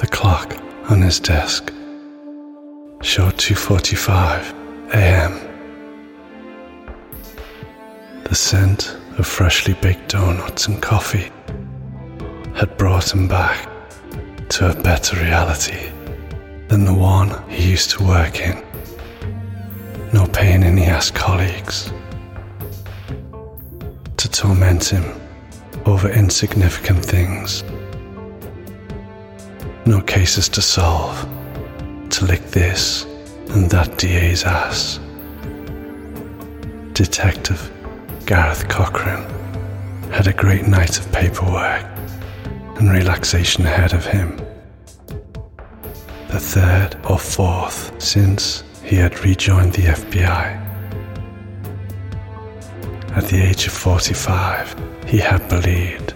The clock on his desk showed 2:45 a.m. The scent of freshly baked donuts and coffee had brought him back to a better reality than the one he used to work in. No pain in the ass colleagues to torment him over insignificant things. No cases to solve, to lick this and that DA's ass. Detective Gareth Cochran had a great night of paperwork and relaxation ahead of him. The third or fourth since he had rejoined the FBI. At the age of 45, he had believed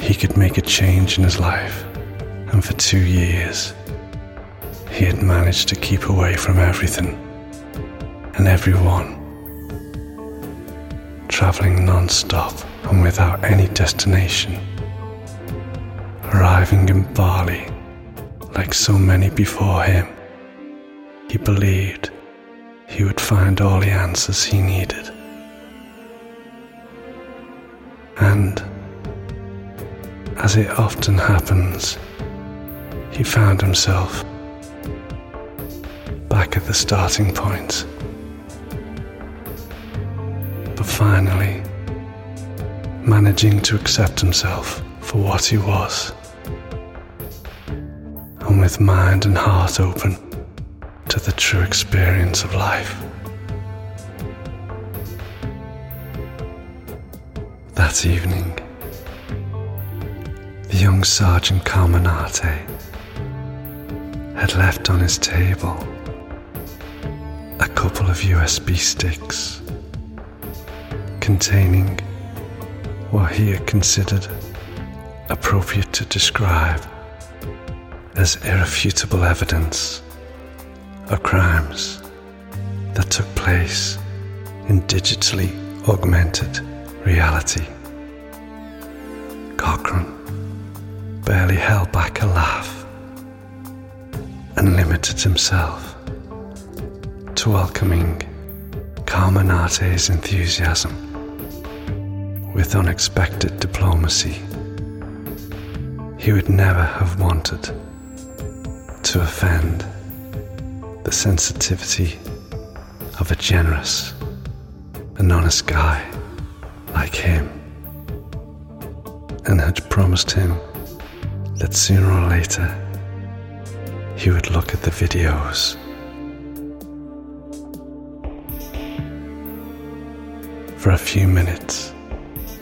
he could make a change in his life, and for two years, he had managed to keep away from everything and everyone, traveling non stop and without any destination, arriving in Bali like so many before him. He believed he would find all the answers he needed. And, as it often happens, he found himself back at the starting point. But finally, managing to accept himself for what he was, and with mind and heart open to the true experience of life. That evening, the young Sergeant Carmenate had left on his table a couple of USB sticks containing what he had considered appropriate to describe as irrefutable evidence of crimes that took place in digitally augmented reality. Cochrane barely held back a laugh limited himself to welcoming Carmenate's enthusiasm with unexpected diplomacy. He would never have wanted to offend the sensitivity of a generous and honest guy like him and had promised him that sooner or later he would look at the videos. For a few minutes,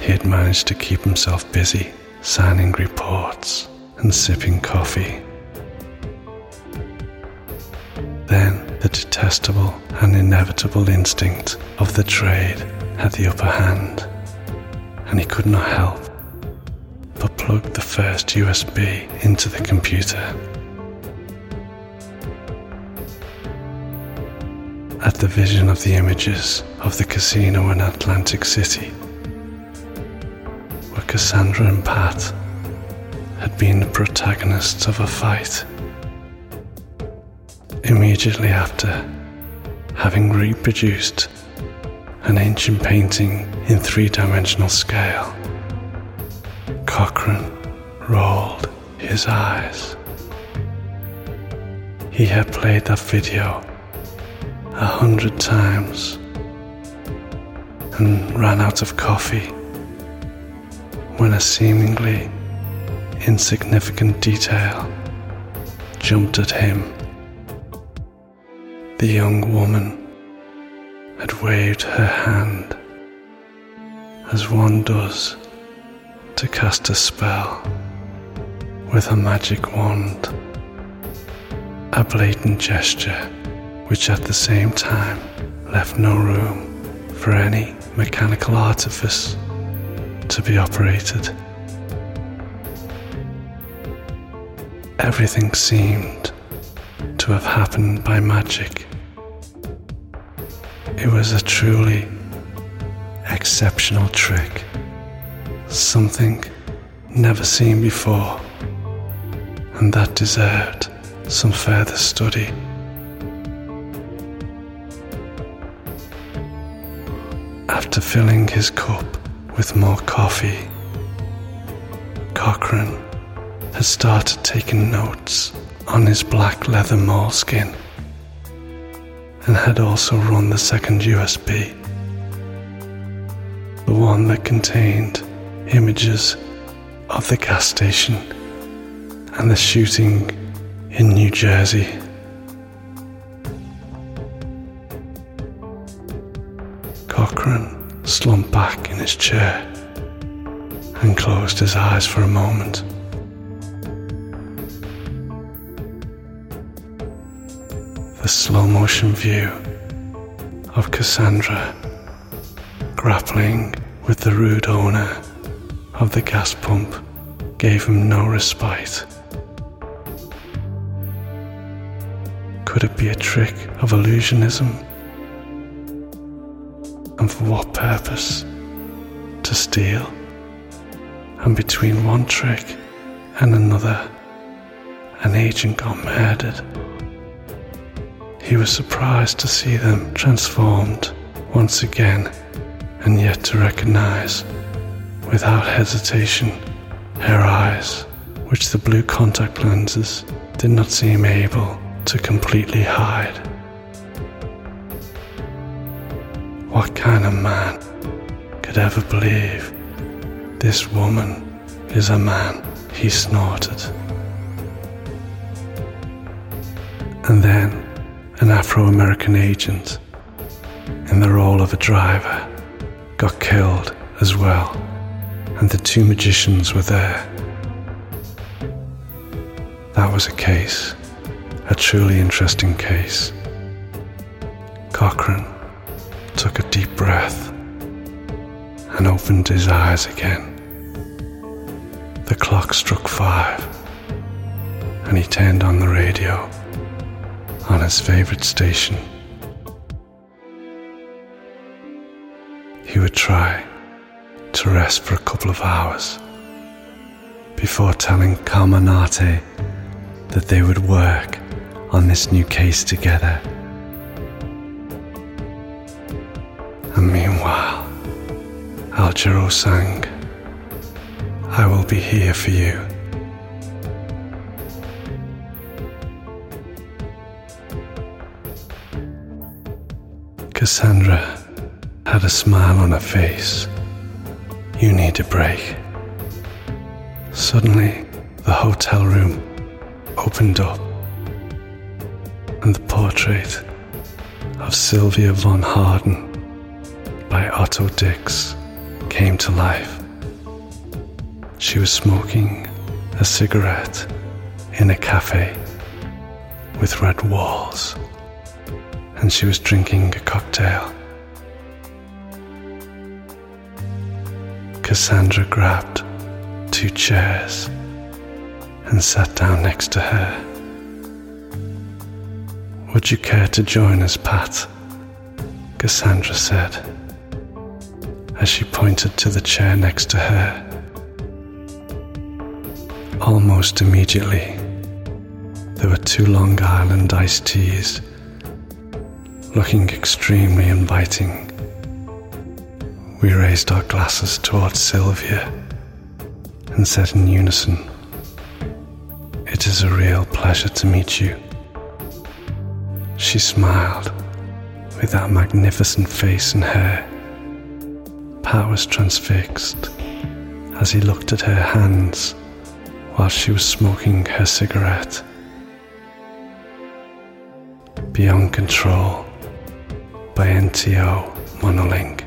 he had managed to keep himself busy signing reports and sipping coffee. Then the detestable and inevitable instinct of the trade had the upper hand, and he could not help but plug the first USB into the computer. At the vision of the images of the casino in Atlantic City, where Cassandra and Pat had been the protagonists of a fight. Immediately after having reproduced an ancient painting in three dimensional scale, Cochrane rolled his eyes. He had played that video a hundred times and ran out of coffee when a seemingly insignificant detail jumped at him. The young woman had waved her hand as one does to cast a spell with a magic wand, a blatant gesture which at the same time left no room for any mechanical artifice to be operated. Everything seemed to have happened by magic. It was a truly exceptional trick, something never seen before, and that deserved some further study. After filling his cup with more coffee, Cochrane had started taking notes on his black leather moleskin and had also run the second USB, the one that contained images of the gas station and the shooting in New Jersey. Cochrane slumped back in his chair and closed his eyes for a moment. The slow motion view of Cassandra grappling with the rude owner of the gas pump gave him no respite. Could it be a trick of illusionism? And for what purpose? To steal? And between one trick and another, an agent got murdered. He was surprised to see them transformed once again, and yet to recognize, without hesitation, her eyes, which the blue contact lenses did not seem able to completely hide. What kind of man could ever believe this woman is a man? He snorted. And then an Afro American agent in the role of a driver got killed as well, and the two magicians were there. That was a case a truly interesting case. Cochrane took a deep breath and opened his eyes again. The clock struck five, and he turned on the radio on his favorite station. He would try to rest for a couple of hours before telling Carmenate that they would work on this new case together. And meanwhile, Al Jarreau sang, I will be here for you. Cassandra had a smile on her face. You need a break. Suddenly, the hotel room opened up and the portrait of Sylvia von Harden Otto Dix came to life. She was smoking a cigarette in a cafe with red walls, and she was drinking a cocktail. Cassandra grabbed two chairs and sat down next to her. Would you care to join us, Pat? Cassandra said, as she pointed to the chair next to her. Almost immediately, there were two Long Island iced teas, looking extremely inviting. We raised our glasses towards Sylvia and said in unison, It is a real pleasure to meet you. She smiled with that magnificent face and hair. Pat was transfixed as he looked at her hands while she was smoking her cigarette. Beyond Control by NTO Monolink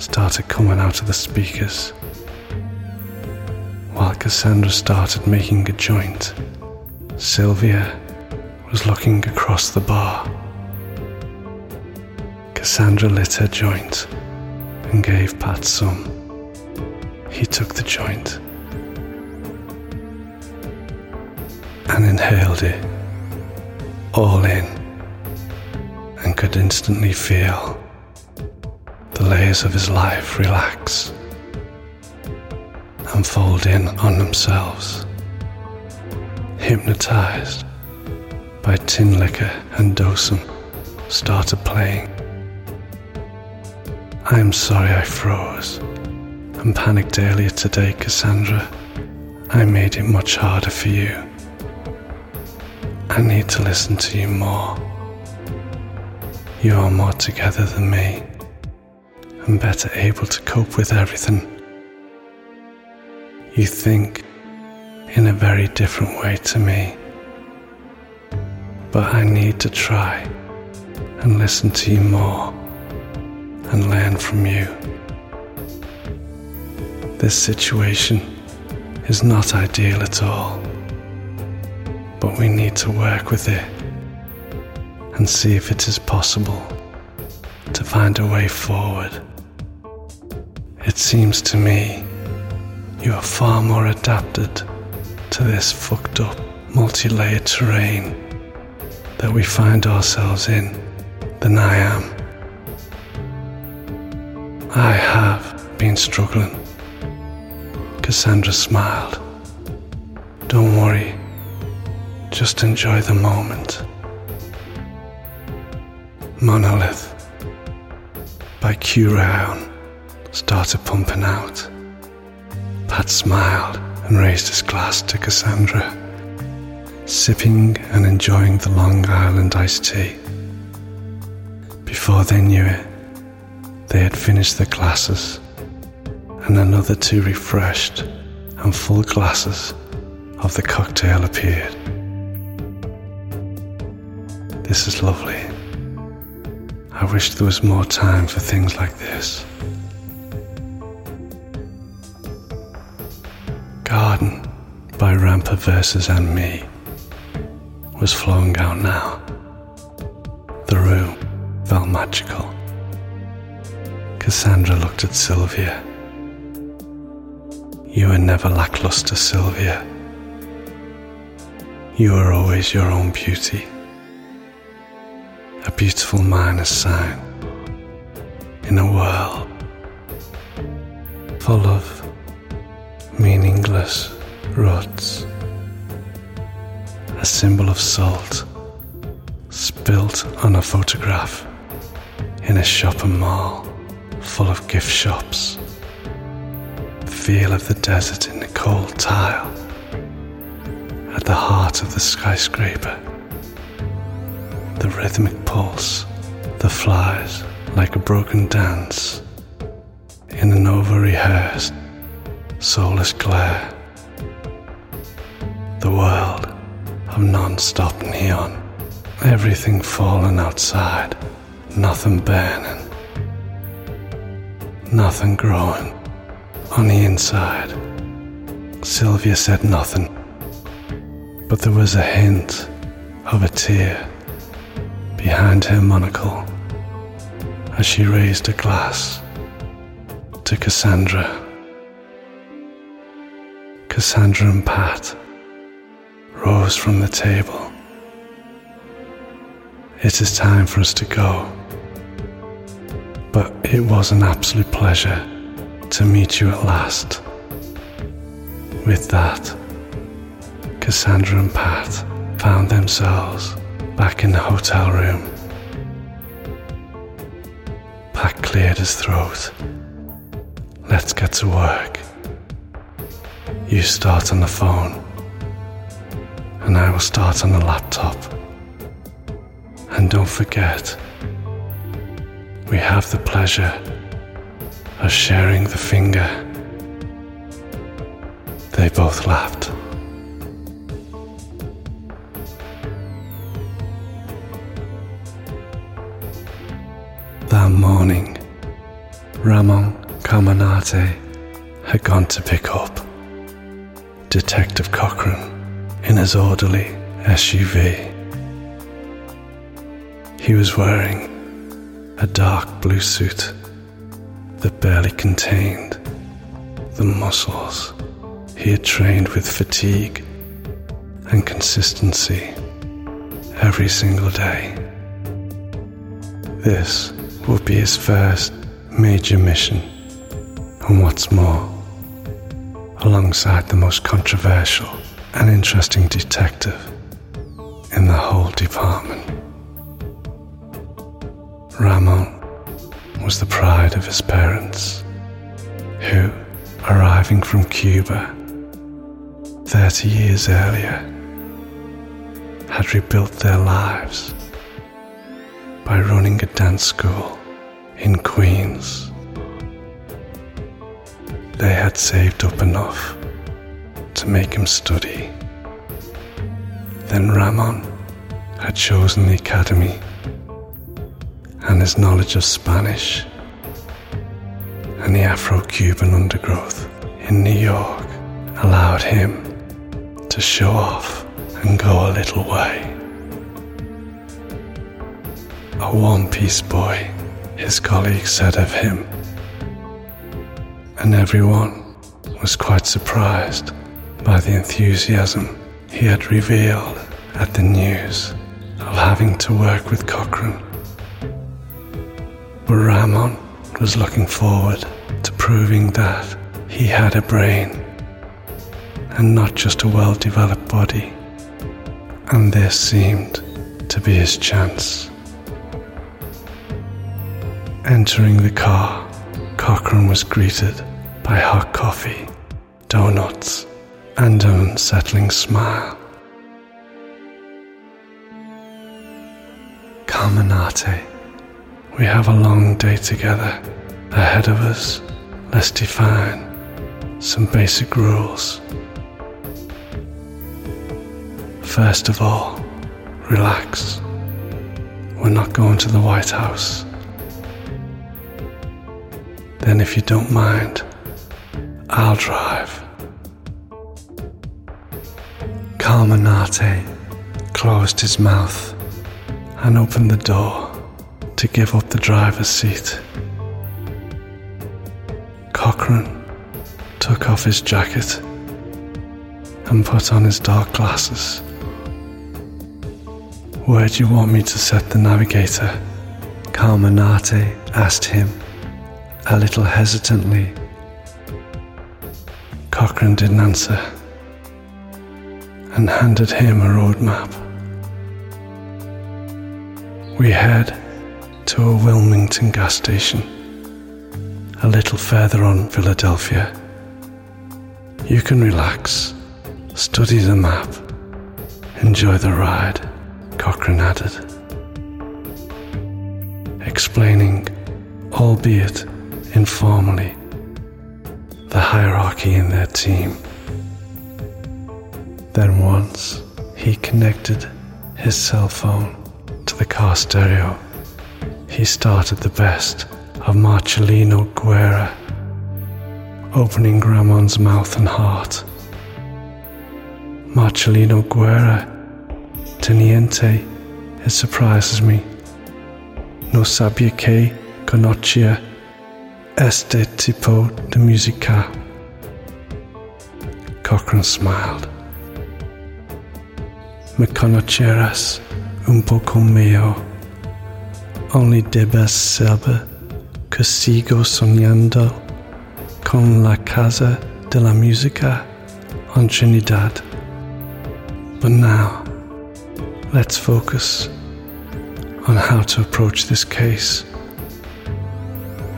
started coming out of the speakers while Cassandra started making a joint. Sylvia was looking across the bar. Cassandra lit her joint and gave Pat some. He took the joint and inhaled it all in and could instantly feel the layers of his life relax and fold in on themselves hypnotized by Tinlicker and Dosum, started playing. I am sorry I froze and panicked earlier today, Cassandra. I made it much harder for you. I need to listen to you more. You are more together than me and better able to cope with everything. You think in a very different way to me. But I need to try and listen to you more and learn from you. This situation is not ideal at all, but we need to work with it and see if it is possible to find a way forward. It seems to me you are far more adapted to this fucked up, multi layered terrain that we find ourselves in than I am. I have been struggling. Cassandra smiled. Don't worry, just enjoy the moment. Monolith by Q started pumping out. Pat smiled and raised his glass to Cassandra, sipping and enjoying the Long Island iced tea. Before they knew it, they had finished their glasses, and another two refreshed and full glasses of the cocktail appeared. This is lovely. I wish there was more time for things like this. Garden by Rampa Versus and Me was flowing out now. The room felt magical. Cassandra looked at Sylvia. You were never lackluster, Sylvia. You were always your own beauty. A beautiful minus sign in a world full of meaningless ruts, a symbol of salt spilt on a photograph in a shopping mall full of gift shops, the feel of the desert in the cold tile. At the heart of the skyscraper, the rhythmic pulse. That flies like a broken dance. In an over rehearsed soulless glare. The world of non stop neon. Everything falling outside, nothing burning, nothing growing on the inside. Sylvia said nothing, but there was a hint of a tear behind her monocle as she raised a glass to Cassandra. Cassandra and Pat rose from the table. It is time for us to go. But it was an absolute pleasure to meet you at last. With that, Cassandra and Pat found themselves back in the hotel room. Pat cleared his throat. Let's get to work. You start on the phone, and I will start on the laptop. And don't forget, we have the pleasure of sharing the finger. They both laughed. That morning, Ramon Carmenate had gone to pick up Detective Cochran in his orderly SUV. He was wearing a dark blue suit that barely contained the muscles he had trained with fatigue and consistency every single day. This would be his first major mission, and what's more, alongside the most controversial and interesting detective in the whole department. Ramon was the pride of his parents, who, arriving from Cuba 30 years earlier, had rebuilt their lives by running a dance school in Queens. They had saved up enough to make him study. Then Ramon had chosen the academy, and his knowledge of Spanish and the Afro Cuban undergrowth in New York allowed him to show off and go a little way. A one piece boy, his colleagues said of him, and everyone was quite surprised by the enthusiasm he had revealed at the news of having to work with Cochrane. Ramon was looking forward to proving that he had a brain and not just a well developed body, and this seemed to be his chance. Entering the car, Cochrane was greeted by hot coffee, donuts, and an unsettling smile. Carmenate, we have a long day together ahead of us. Let's define some basic rules. First of all, relax. We're not going to the White House. Then, if you don't mind, I'll drive. Carmenate closed his mouth and opened the door to give up the driver's seat. Cochrane took off his jacket and put on his dark glasses. Where do you want me to set the navigator? Carmenate asked him, a little hesitantly. Cochrane didn't answer and handed him a road map. We head to a Wilmington gas station, a little further on Philadelphia. You can relax, study the map, enjoy the ride. Cochrane added, explaining, albeit informally, the hierarchy in their team. Then once he connected his cell phone to the car stereo, he started the best of Marcelino Guerra, opening Ramon's mouth and heart. Marcelino Guerra Teniente, it surprises me. No sabia que conocía este tipo de música. Cochrane smiled. Me conocerás un poco mejor. Only debes saber que sigo soñando con la casa de la música on Trinidad. But now, Let's focus on how to approach this case.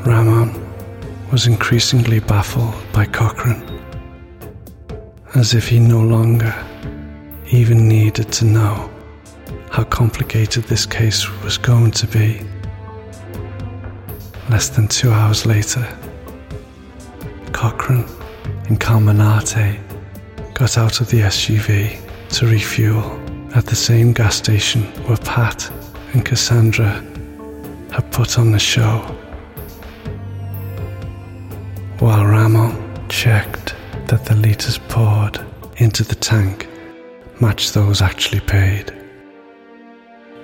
Ramon was increasingly baffled by Cochrane, as if he no longer even needed to know how complicated this case was going to be. Less than two hours later, Cochrane and Carmenate got out of the SUV to refuel at the same gas station where Pat and Cassandra had put on the show. While Ramon checked that the litres poured into the tank matched those actually paid.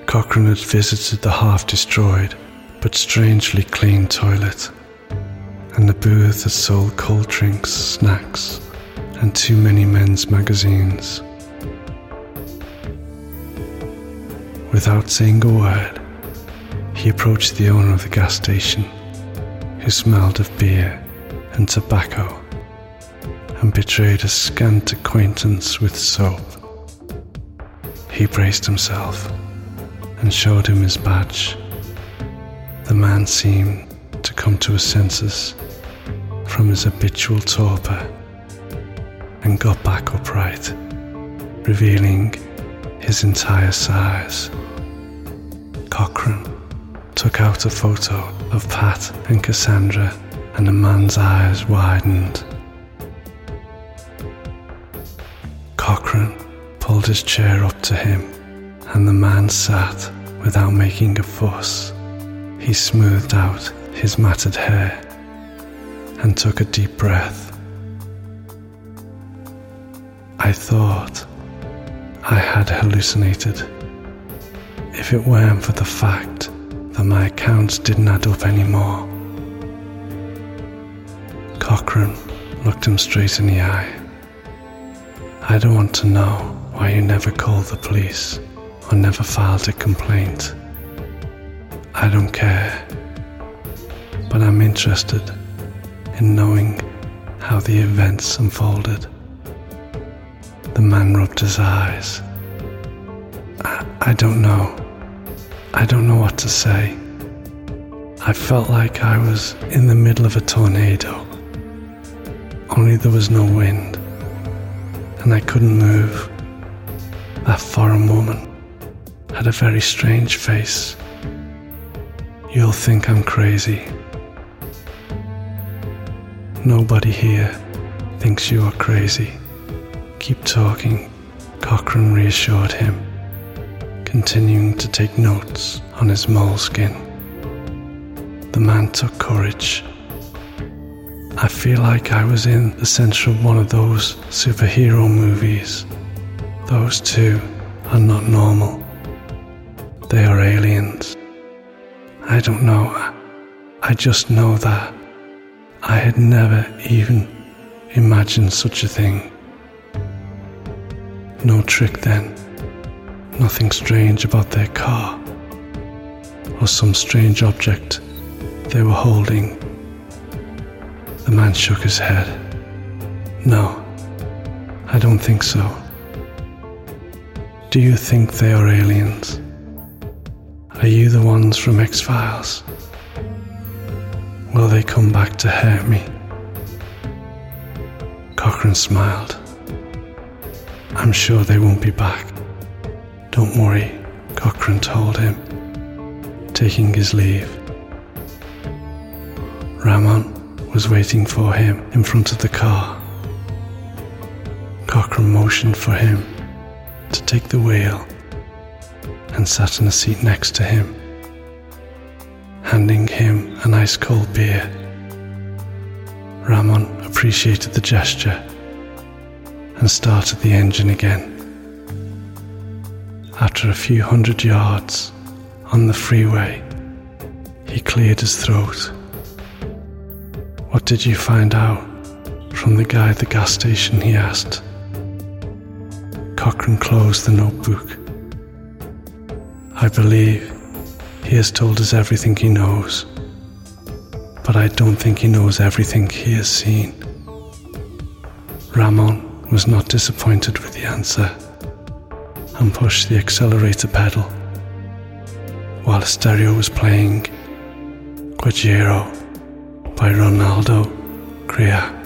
Cochrane had visited the half destroyed but strangely clean toilet, and the booth that sold cold drinks, snacks, and too many men's magazines. Without saying a word, he approached the owner of the gas station, who smelled of beer and tobacco, and betrayed a scant acquaintance with soap. He braced himself and showed him his badge. The man seemed to come to his senses from his habitual torpor and got back upright, revealing his entire size. Cochrane took out a photo of Pat and Cassandra, and the man's eyes widened. Cochrane pulled his chair up to him, and the man sat without making a fuss. He smoothed out his matted hair and took a deep breath. I thought I had hallucinated. If it weren't for the fact that my accounts didn't add up anymore. Cochrane looked him straight in the eye. I don't want to know why you never called the police or never filed a complaint. I don't care. But I'm interested in knowing how the events unfolded. The man rubbed his eyes. I, I don't know. I don't know what to say. I felt like I was in the middle of a tornado. Only there was no wind, and I couldn't move. That foreign woman had a very strange face. You'll think I'm crazy. Nobody here thinks you are crazy. Keep talking, Cochrane reassured him, continuing to take notes on his moleskin. The man took courage. I feel like I was in the center of one of those superhero movies. Those two are not normal. They are aliens. I don't know. I just know that I had never even imagined such a thing. No trick then. Nothing strange about their car. Or some strange object they were holding. The man shook his head. No, I don't think so. Do you think they are aliens? Are you the ones from X Files? Will they come back to hurt me? Cochrane smiled. I'm sure they won't be back. Don't worry, Cochrane told him, taking his leave. Ramon was waiting for him in front of the car. Cochrane motioned for him to take the wheel and sat in a seat next to him, handing him an ice cold beer. Ramon appreciated the gesture and started the engine again. After a few hundred yards on the freeway, he cleared his throat. What did you find out from the guy at the gas station? he asked. Cochrane closed the notebook. I believe he has told us everything he knows, but I don't think he knows everything he has seen. Ramon was not disappointed with the answer and pushed the accelerator pedal while stereo was playing Guajiro by Ronaldo Crea.